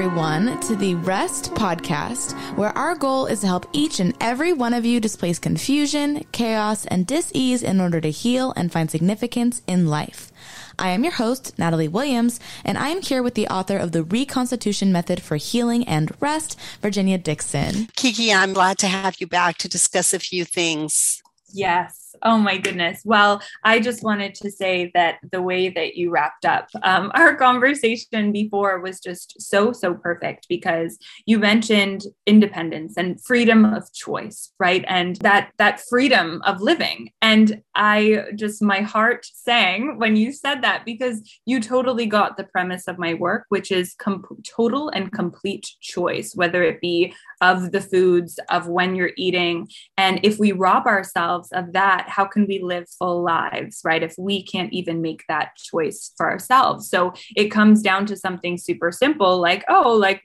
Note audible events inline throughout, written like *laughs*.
everyone, to the Rest Podcast, where our goal is to help each and every one of you displace confusion, chaos, and dis-ease in order to heal and find significance in life. I am your host, Natalie Williams, and I am here with the author of The Reconstitution Method for Healing and Rest, Virginia Dixon. Kiki, I'm glad to have you back to discuss a few things. Yes. Oh my goodness. Well, I just wanted to say that the way that you wrapped up um, *laughs* our conversation before was just so, so perfect because you mentioned independence and freedom of choice, right? And that that freedom of living. And I just my heart sang when you said that because you totally got the premise of my work, which is com- total and complete choice, whether it be of the foods, of when you're eating. And if we rob ourselves of that, how can we live full lives, right? If we can't even make that choice for ourselves. So it comes down to something super simple like, oh, like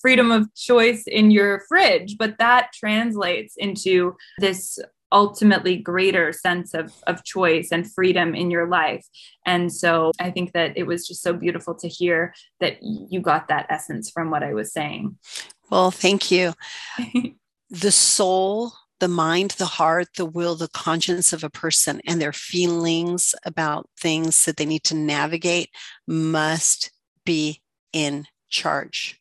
freedom of choice in your fridge. But that translates into this ultimately greater sense of, of choice and freedom in your life. And so I think that it was just so beautiful to hear that you got that essence from what I was saying. Well, thank you. *laughs* the soul, the mind, the heart, the will, the conscience of a person and their feelings about things that they need to navigate must be in charge.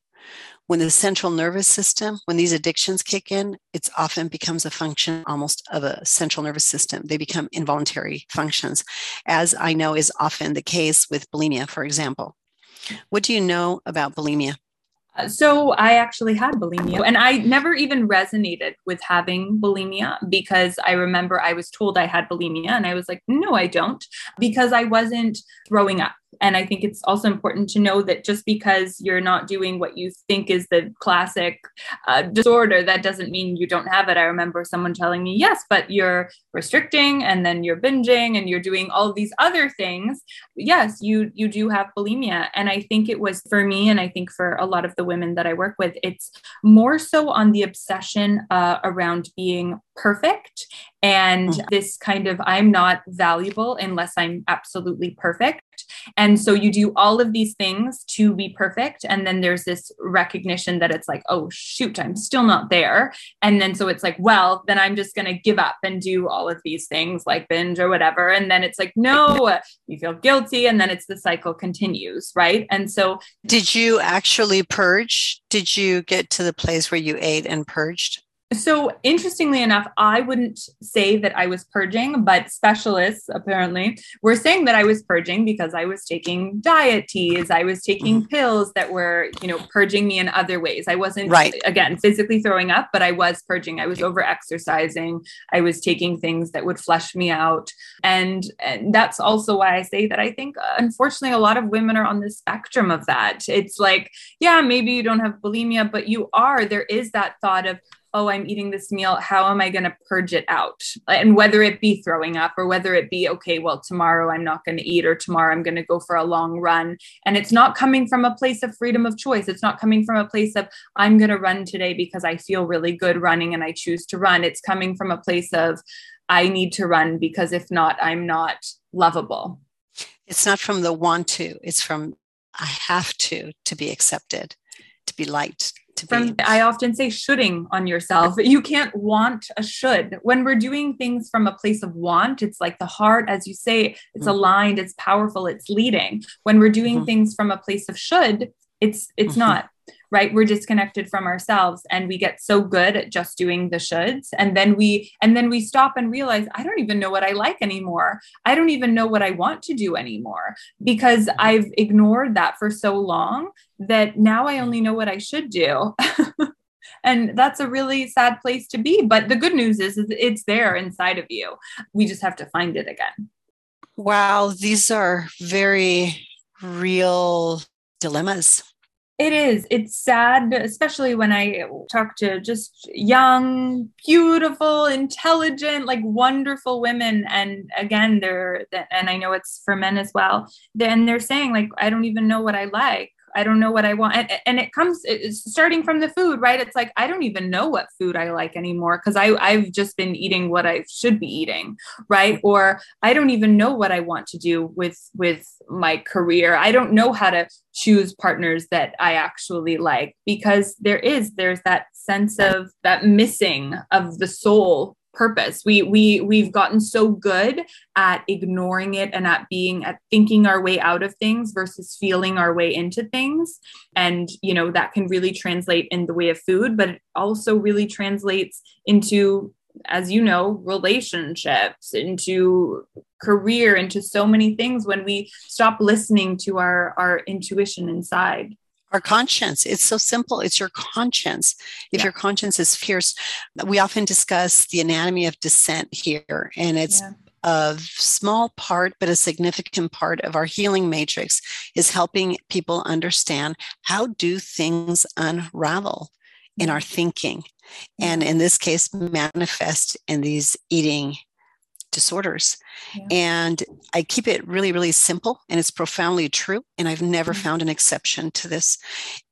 When the central nervous system, when these addictions kick in, it's often becomes a function almost of a central nervous system. They become involuntary functions, as I know is often the case with bulimia, for example. What do you know about bulimia? So I actually had bulimia and I never even resonated with having bulimia because I remember I was told I had bulimia and I was like, no, I don't, because I wasn't throwing up. And I think it's also important to know that just because you're not doing what you think is the classic uh, disorder, that doesn't mean you don't have it. I remember someone telling me, yes, but you're restricting and then you're binging and you're doing all these other things. Yes, you you do have bulimia. And I think it was for me, and I think for a lot of the women that I work with, it's more so on the obsession uh, around being perfect and mm. this kind of I'm not valuable unless I'm absolutely perfect. And so you do all of these things to be perfect. And then there's this recognition that it's like, oh, shoot, I'm still not there. And then so it's like, well, then I'm just going to give up and do all of these things like binge or whatever. And then it's like, no, you feel guilty. And then it's the cycle continues. Right. And so, did you actually purge? Did you get to the place where you ate and purged? So, interestingly enough, I wouldn't say that I was purging, but specialists apparently were saying that I was purging because I was taking diet teas, I was taking mm-hmm. pills that were, you know, purging me in other ways. I wasn't, right. again, physically throwing up, but I was purging. I was over exercising. I was taking things that would flush me out. And, and that's also why I say that I think, unfortunately, a lot of women are on the spectrum of that. It's like, yeah, maybe you don't have bulimia, but you are. There is that thought of, oh, I'm eating this meal. How am I going to purge it out? And whether it be throwing up or whether it be, okay, well, tomorrow I'm not going to eat or tomorrow I'm going to go for a long run. And it's not coming from a place of freedom of choice. It's not coming from a place of, I'm going to run today because I feel really good running and I choose to run. It's coming from a place of, I need to run because if not, I'm not lovable. It's not from the want to, it's from I have to to be accepted, to be liked, to from be. i often say shoulding on yourself *laughs* you can't want a should when we're doing things from a place of want it's like the heart as you say it's mm-hmm. aligned it's powerful it's leading when we're doing mm-hmm. things from a place of should it's it's mm-hmm. not right? We're disconnected from ourselves and we get so good at just doing the shoulds. And then we and then we stop and realize i don't even know what i like anymore. I don't even know what i want to do anymore because i've ignored that for so long that now i only know what i should do. *laughs* And that's a really sad place to be. But the good news is, is it's there inside of you. We just have to find it again. Wow these are very real dilemmas it is. It's sad, especially when I talk to just young, beautiful, intelligent, like wonderful women. And again, they're, and I know it's for men as well. Then they're saying, like, I don't even know what I like. I don't know what I want. And, and it comes it's starting from the food, right? It's like, I don't even know what food I like anymore because I've just been eating what I should be eating, right? Or I don't even know what I want to do with, with my career. I don't know how to choose partners that I actually like because there is, there's that sense of that missing of the soul purpose. We we we've gotten so good at ignoring it and at being at thinking our way out of things versus feeling our way into things. And you know that can really translate in the way of food but it also really translates into as you know relationships into career into so many things when we stop listening to our our intuition inside our conscience. It's so simple. It's your conscience. If yeah. your conscience is fierce, we often discuss the anatomy of dissent here, and it's yeah. a small part, but a significant part of our healing matrix is helping people understand how do things unravel in our mm. thinking, and in this case, manifest in these eating disorders. Yeah. And I keep it really, really simple and it's profoundly true. And I've never mm-hmm. found an exception to this.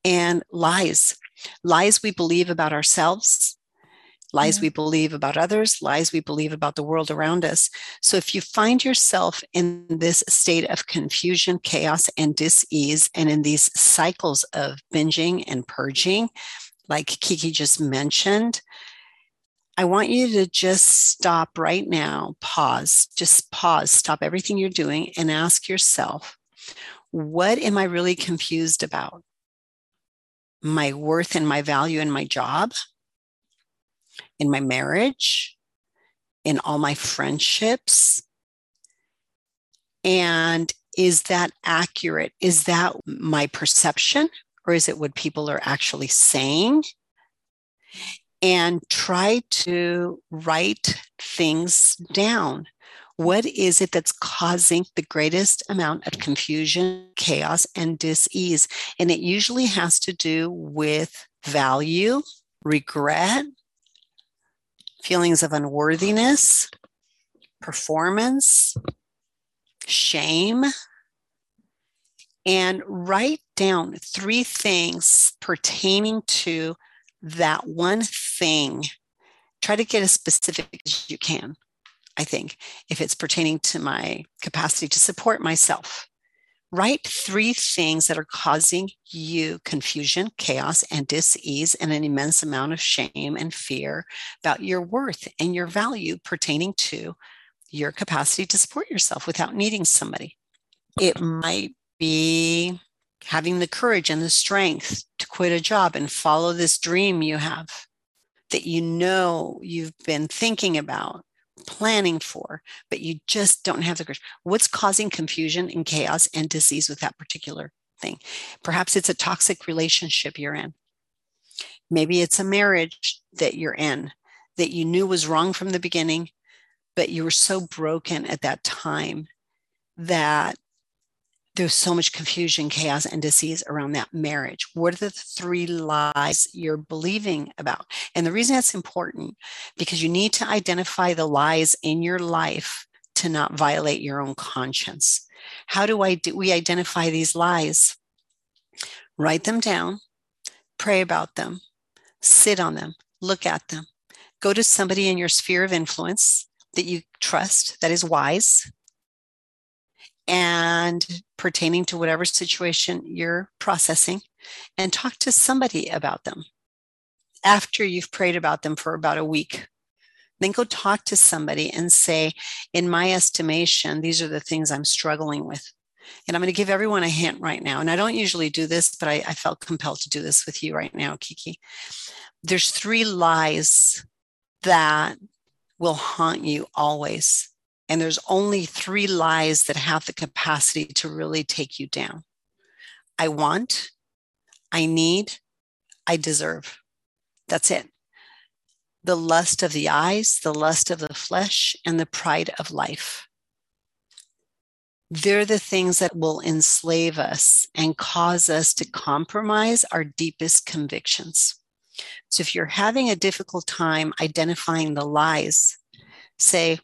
And lies, lies we believe about ourselves, lies we believe about others, lies we believe about the world around us. So if you find yourself in this state of confusion, chaos, and dis-ease, and in these cycles of binging and purging, like Kiki just mentioned, I want you to just stop right now, pause, just pause, stop everything you're doing and ask yourself, what am I really confused about? My worth and my value in my job, in my marriage, in all my friendships? And is that accurate? Is that my perception or is it what people are actually saying? And try to write things down. What is it that's causing the greatest amount of confusion, chaos, and dis-ease? And it usually has to do with value, regret, feelings of unworthiness, performance, shame, and write down three things pertaining to that one thing, try to get as specific as you can. I think if it's pertaining to my capacity to support myself, write three things that are causing you confusion, chaos, and dis-ease, and an immense amount of shame and fear about your worth and your value pertaining to your capacity to support yourself without needing somebody. It might be having the courage and the strength to quit a job and follow this dream you have that you know you've been thinking about, planning for, but you just don't have the courage. What's causing confusion and chaos and disease with that particular thing? Perhaps it's a toxic relationship you're in. Maybe it's a marriage that you're in that you knew was wrong from the beginning, but you were so broken at that time that there's so much confusion, chaos, and disease around that marriage. What are the three lies you're believing about? And the reason that's important because you need to identify the lies in your life to not violate your own conscience. How do I do we identify these lies? Write them down, pray about them, sit on them, look at them. Go to somebody in your sphere of influence that you trust, that is wise, and pertaining to whatever situation you're processing and talk to somebody about them after you've prayed about them for about a week. Then go talk to somebody and say, in my estimation, these are the things I'm struggling with. And I'm going to give everyone a hint right now. And I don't usually do this, but I, I felt compelled to do this with you right now, Kiki. There's three lies that will haunt you always. And there's only three lies that have the capacity to really take you down I want, I need, I deserve. That's it. The lust of the eyes, the lust of the flesh, and the pride of life. They're the things that will enslave us and cause us to compromise our deepest convictions. So if you're having a difficult time identifying the lies, say,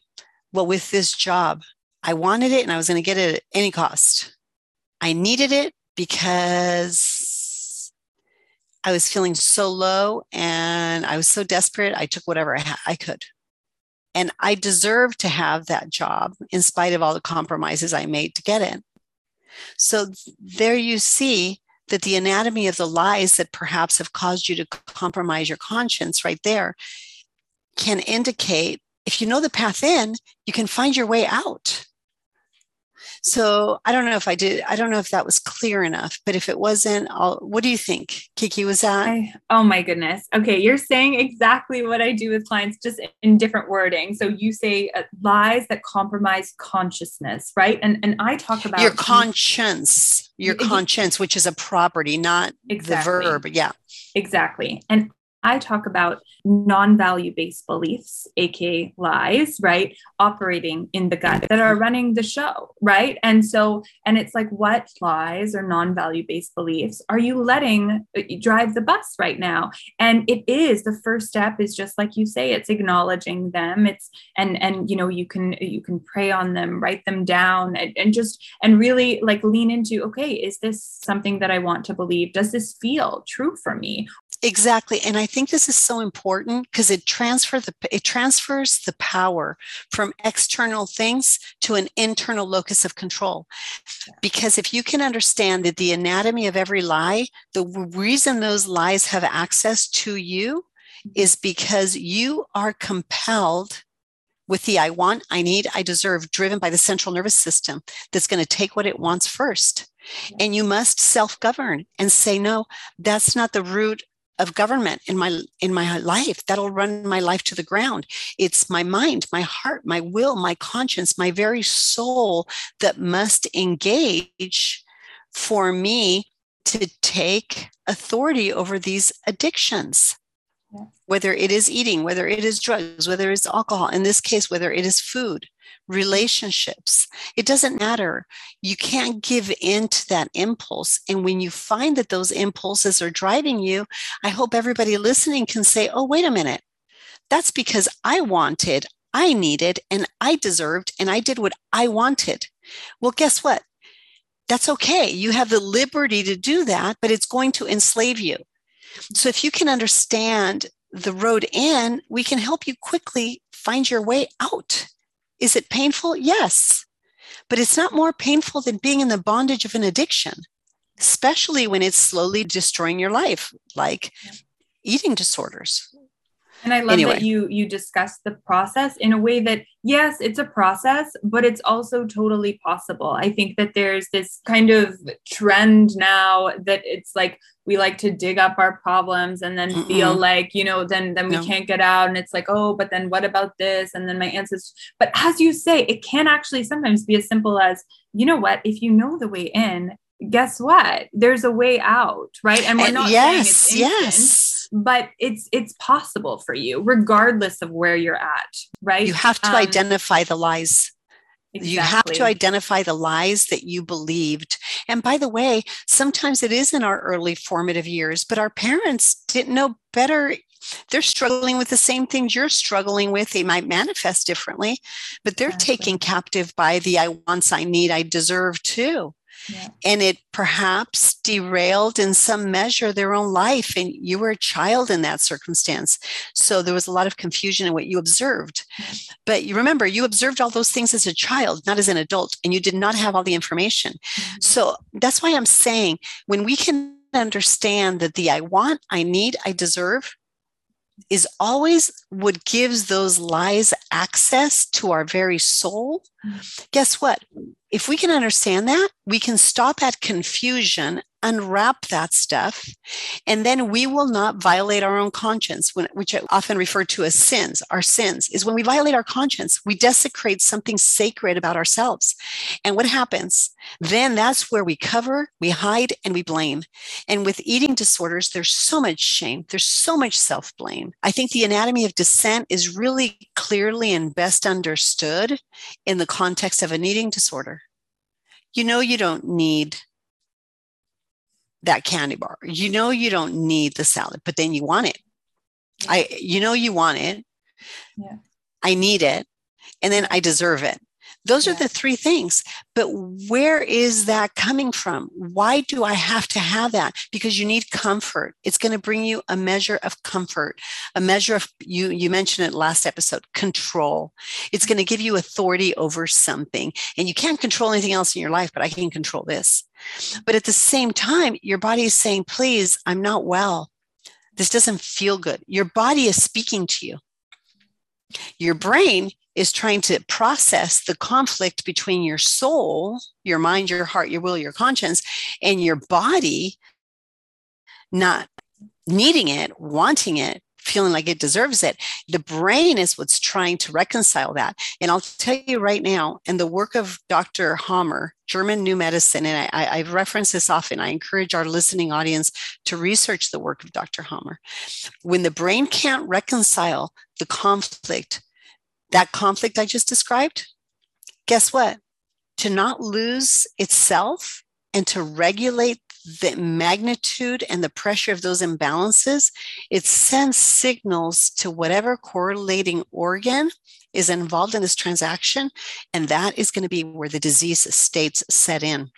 well, with this job, I wanted it and I was going to get it at any cost. I needed it because I was feeling so low and I was so desperate. I took whatever I, ha- I could. And I deserved to have that job in spite of all the compromises I made to get it. So there you see that the anatomy of the lies that perhaps have caused you to compromise your conscience right there can indicate if you know the path in, you can find your way out. So I don't know if I did. I don't know if that was clear enough, but if it wasn't, I'll, what do you think, Kiki? Was that? I, oh my goodness. Okay, you're saying exactly what I do with clients, just in different wording. So you say uh, lies that compromise consciousness, right? And and I talk about your conscience, your conscience, which is a property, not exactly. the verb. Yeah, exactly. And I talk about non value based beliefs, aka lies, right? Operating in the gut that are running the show, right? And so, and it's like, what lies or non value based beliefs are you letting uh, drive the bus right now? And it is the first step is just like you say, it's acknowledging them. It's, and, and, you know, you can, you can pray on them, write them down, and, and just, and really like lean into, okay, is this something that I want to believe? Does this feel true for me? Exactly. And I think this is so important because it transfer the it transfers the power from external things to an internal locus of control. Because if you can understand that the anatomy of every lie, the reason those lies have access to you mm-hmm. is because you are compelled with the I want, I need, I deserve, driven by the central nervous system that's going to take what it wants first. And you must self govern and say, no, that's not the root of government in my in my life that'll run my life to the ground. It's my mind my heart my will my conscience my very soul that must engage for me to take authority over these addictions. Whether it is eating whether it is drugs whether it's alcohol in this case whether it is food relationships. It doesn't matter. You can't give in to that impulse. And when you find that those impulses are driving you, I hope everybody listening can say, oh, wait a minute. That's because I wanted, I needed, and I deserved, and I did what I wanted. Well, guess what? That's okay. You have the liberty to do that, but it's going to enslave you. So if you can understand the road in, we can help you quickly find your way out. Is it painful? Yes. But it's not more painful than being in the bondage of an addiction, especially when it's slowly destroying your life, like eating disorders. And I love anyway. that you you discuss the process in a way that yes, it's a process, but it's also totally possible. I think that there's this kind of trend now that it's like we like to dig up our problems and then Mm-mm. feel like, you know, then then we no. can't get out and it's like, "Oh, but then what about this?" and then my answers but as you say, it can actually sometimes be as simple as, you know what, if you know the way in, guess what? There's a way out, right? And we're not yes, saying it's instant, yes but it's it's possible for you regardless of where you're at right you have to um, identify the lies Exactly. You have to identify the lies that you believed. And by the way, sometimes it is in our early formative years, but our parents didn't know better. They're struggling with the same things you're struggling with. They might manifest differently, but they're exactly. taken captive by the I want, I need, I deserve too. And it perhaps derailed in some measure their own life. And you were a child in that circumstance. So there was a lot of confusion in what you observed. But you remember, you observed all those things as a child, not as an adult, and you did not have all the information. Mm-hmm. So that's why I'm saying when we can understand that the I want, I need, I deserve is always what gives those lies access to our very soul. Mm-hmm. Guess what? If we can understand that, we can stop at confusion unwrap that stuff, and then we will not violate our own conscience, which I often refer to as sins. Our sins is when we violate our conscience, we desecrate something sacred about ourselves. And what happens? Then that's where we cover, we hide, and we blame. And with eating disorders, there's so much shame, there's so much self blame. I think the anatomy of dissent is really clearly and best understood in the context of an eating disorder. You know, you don't need that candy bar. You know you don't need the salad, but then you want it. I you know you want it. Yeah. I need it and then I deserve it. Those yeah. are the three things. But where is that coming from? Why do I have to have that? Because you need comfort. It's going to bring you a measure of comfort, a measure of you you mentioned it last episode, control. It's going to give you authority over something. And you can't control anything else in your life, but I can control this. But at the same time, your body is saying, "Please, I'm not well. This doesn't feel good." Your body is speaking to you. Your brain is trying to process the conflict between your soul, your mind, your heart, your will, your conscience, and your body not needing it, wanting it, feeling like it deserves it. The brain is what's trying to reconcile that. And I'll tell you right now, in the work of Dr. Hamer, German New Medicine, and I, I reference this often, I encourage our listening audience to research the work of Dr. Hamer. When the brain can't reconcile the conflict that conflict I just described, guess what? To not lose itself and to regulate the magnitude and the pressure of those imbalances, it sends signals to whatever correlating organ is involved in this transaction. And that is going to be where the disease states set in.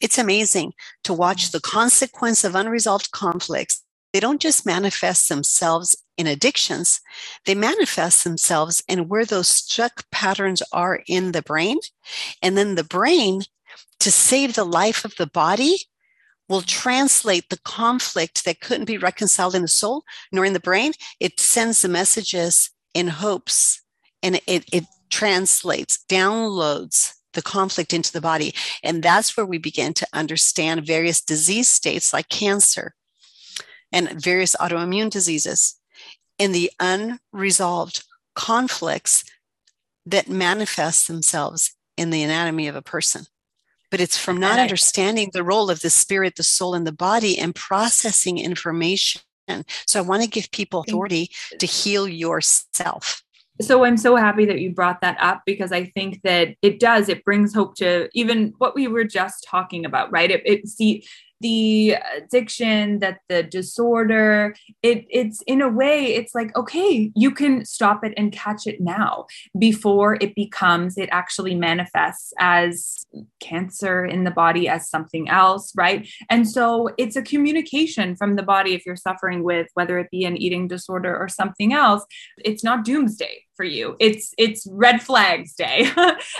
It's amazing to watch the mm. consequence of unresolved conflicts. They don't just manifest themselves in addictions, they manifest themselves in where those stuck patterns are in the brain. And then the brain, to save the life of the body, will translate the conflict that couldn't be reconciled in the soul nor in the brain. It sends the messages in hopes and it, it translates, downloads the conflict into the body. And that's where we begin to understand various disease states like cancer and various autoimmune diseases in the unresolved conflicts that manifest themselves in the anatomy of a person. But it's from not understanding the role of the spirit, the soul, and the body and processing information. So I want to give people authority to heal yourself. So I'm so happy that you brought that up because I think that it does, it brings hope to even what we were just talking about, right? It, it see the addiction that the disorder it it's in a way it's like okay you can stop it and catch it now before it becomes it actually manifests as cancer in the body as something else right? And so it's a communication from the body if you're suffering with whether it be an eating disorder or something else it's not doomsday for you. It's it's red flags day. *laughs*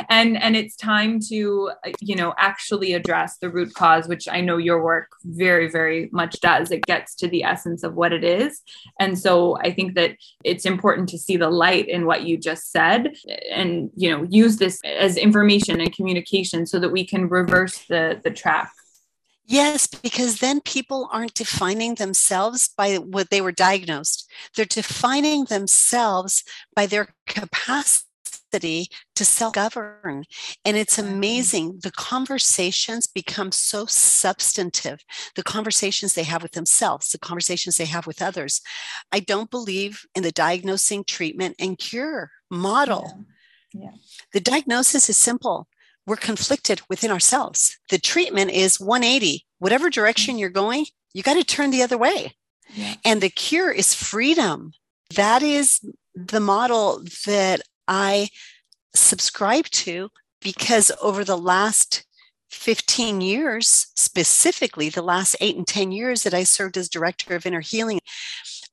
And and it's time to you know actually address the root cause which i know your work very very much does. It gets to the essence of what it is. And so i think that it's important to see the light in what you just said and you know use this as information and communication so that we can reverse the the track Yes, because then people aren't defining themselves by what they were diagnosed. They're defining themselves by their capacity to self govern. And it's mm-hmm. amazing. The conversations become so substantive. The conversations they have with themselves, the conversations they have with others. I don't believe in the diagnosing, treatment, and cure model. Yeah. yeah. The diagnosis is simple we're conflicted within ourselves. The treatment is 180. Whatever direction you're going, you got to turn the other way. Yeah. And the cure is freedom. That is the model that I subscribe to because over the last 15 years, specifically the last eight and 10 years that I served as director of inner healing,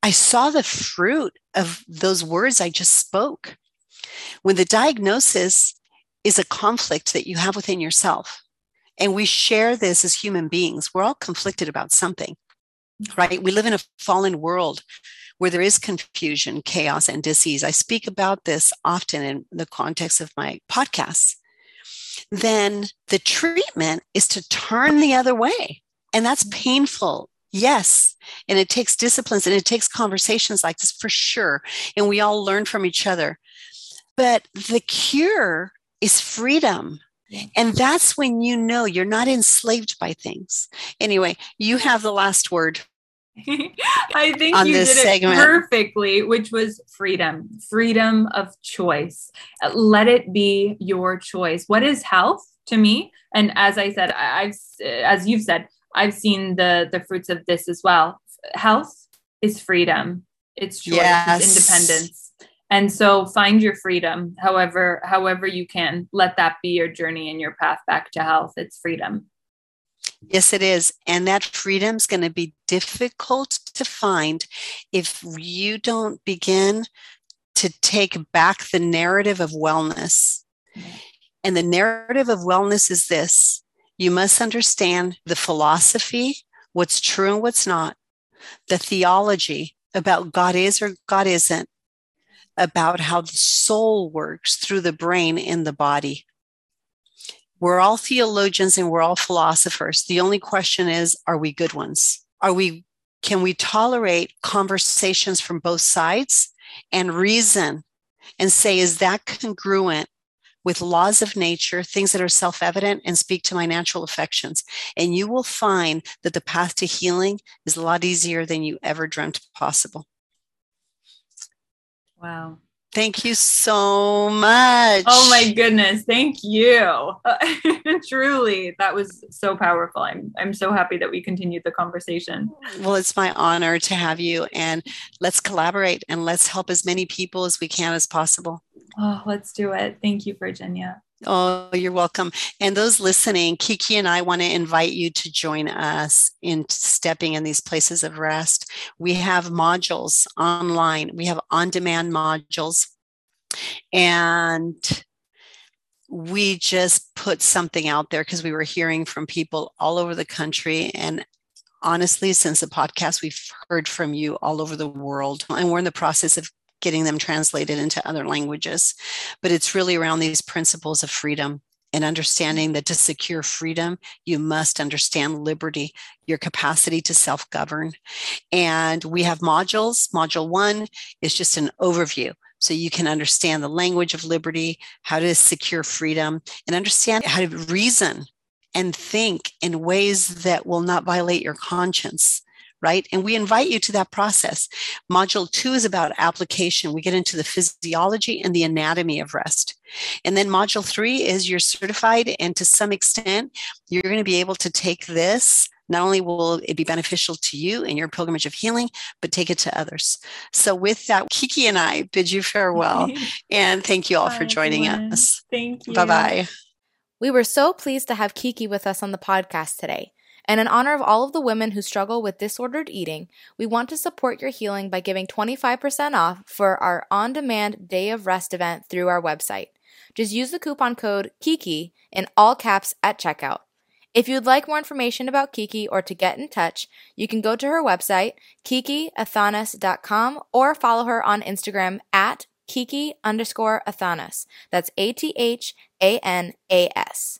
I saw the fruit of those words I just spoke. When the diagnosis is a conflict that you have within yourself. And we share this as human beings. We're all conflicted about something, right? We live in a fallen world where there is confusion, chaos, and disease. I speak about this often in the context of my podcasts. Then the treatment is to turn the other way. And that's mm. painful. Yes. And it takes disciplines and it takes conversations like this for sure. And we all learn from each other. But the cure is freedom. And that's when you know you're not enslaved by things. Anyway, you have the last word. *laughs* I think you did segment. it perfectly, which was freedom, freedom of choice. Uh, let it be your choice. What is health to me? And as I said, I've, uh, as you've said, I've seen the the fruits of this as well. Health is freedom. It's choice. Yes. It's independence And so find your freedom however however you can. Let that be your journey and your path back to health. It's freedom. Yes, it is. And that freedom is going to be difficult to find if you don't begin to take back the narrative of wellness. And the narrative of wellness is this you must understand the philosophy, what's true and what's not, the theology about God is or God isn't, about how the soul works through the brain in the body. We're all theologians and we're all philosophers. The only question is, are we good ones? Are we, can we tolerate conversations from both sides and reason and say, is that congruent with laws of nature, things that are self evident, and speak to my natural affections. And you will find that the path to healing is a lot easier than you ever dreamt possible. Wow. Thank you so much. Oh my goodness. Thank you. *laughs* Truly, that was so powerful. I'm I'm so happy that we continued the conversation. Well, it's my honor to have you and let's collaborate and let's help as many people as we can as possible. Oh, let's do it. Thank you, Virginia. Oh, you're welcome. And those listening, Kiki and I want to invite you to join us in stepping in these places of rest. We have modules online, we have on demand modules. And we just put something out there because we were hearing from people all over the country. And honestly, since the podcast, we've heard from you all over the world. And we're in the process of getting them translated into other languages. But it's really around these principles of freedom and understanding that to secure freedom, you must understand liberty, your capacity to self govern. And we have modules. Module one is just an overview. So you can understand the language of liberty, how to secure freedom, and understand how to reason and think in ways that will not violate your conscience right? And we invite you to that process. Module two is about application. We get into the physiology and the anatomy of rest. And then module three is you're certified, and to some extent, you're going to be able to take this. Not only will it be beneficial to you in your pilgrimage of healing, but take it to others. So, with that, Kiki and I bid you farewell. *laughs* and thank you all Bye, for joining everyone. us. Thank you. Bye bye. We were so pleased to have Kiki with us on the podcast today. And in honor of all of the women who struggle with disordered eating, we want to support your healing by giving 25% off for our on demand Day of Rest event through our website. Just use the coupon code KIKI in all caps at checkout. If you'd like more information about Kiki or to get in touch, you can go to her website, kikiathanas.com, or follow her on Instagram at kiki underscore athanas. That's A T H A N A S.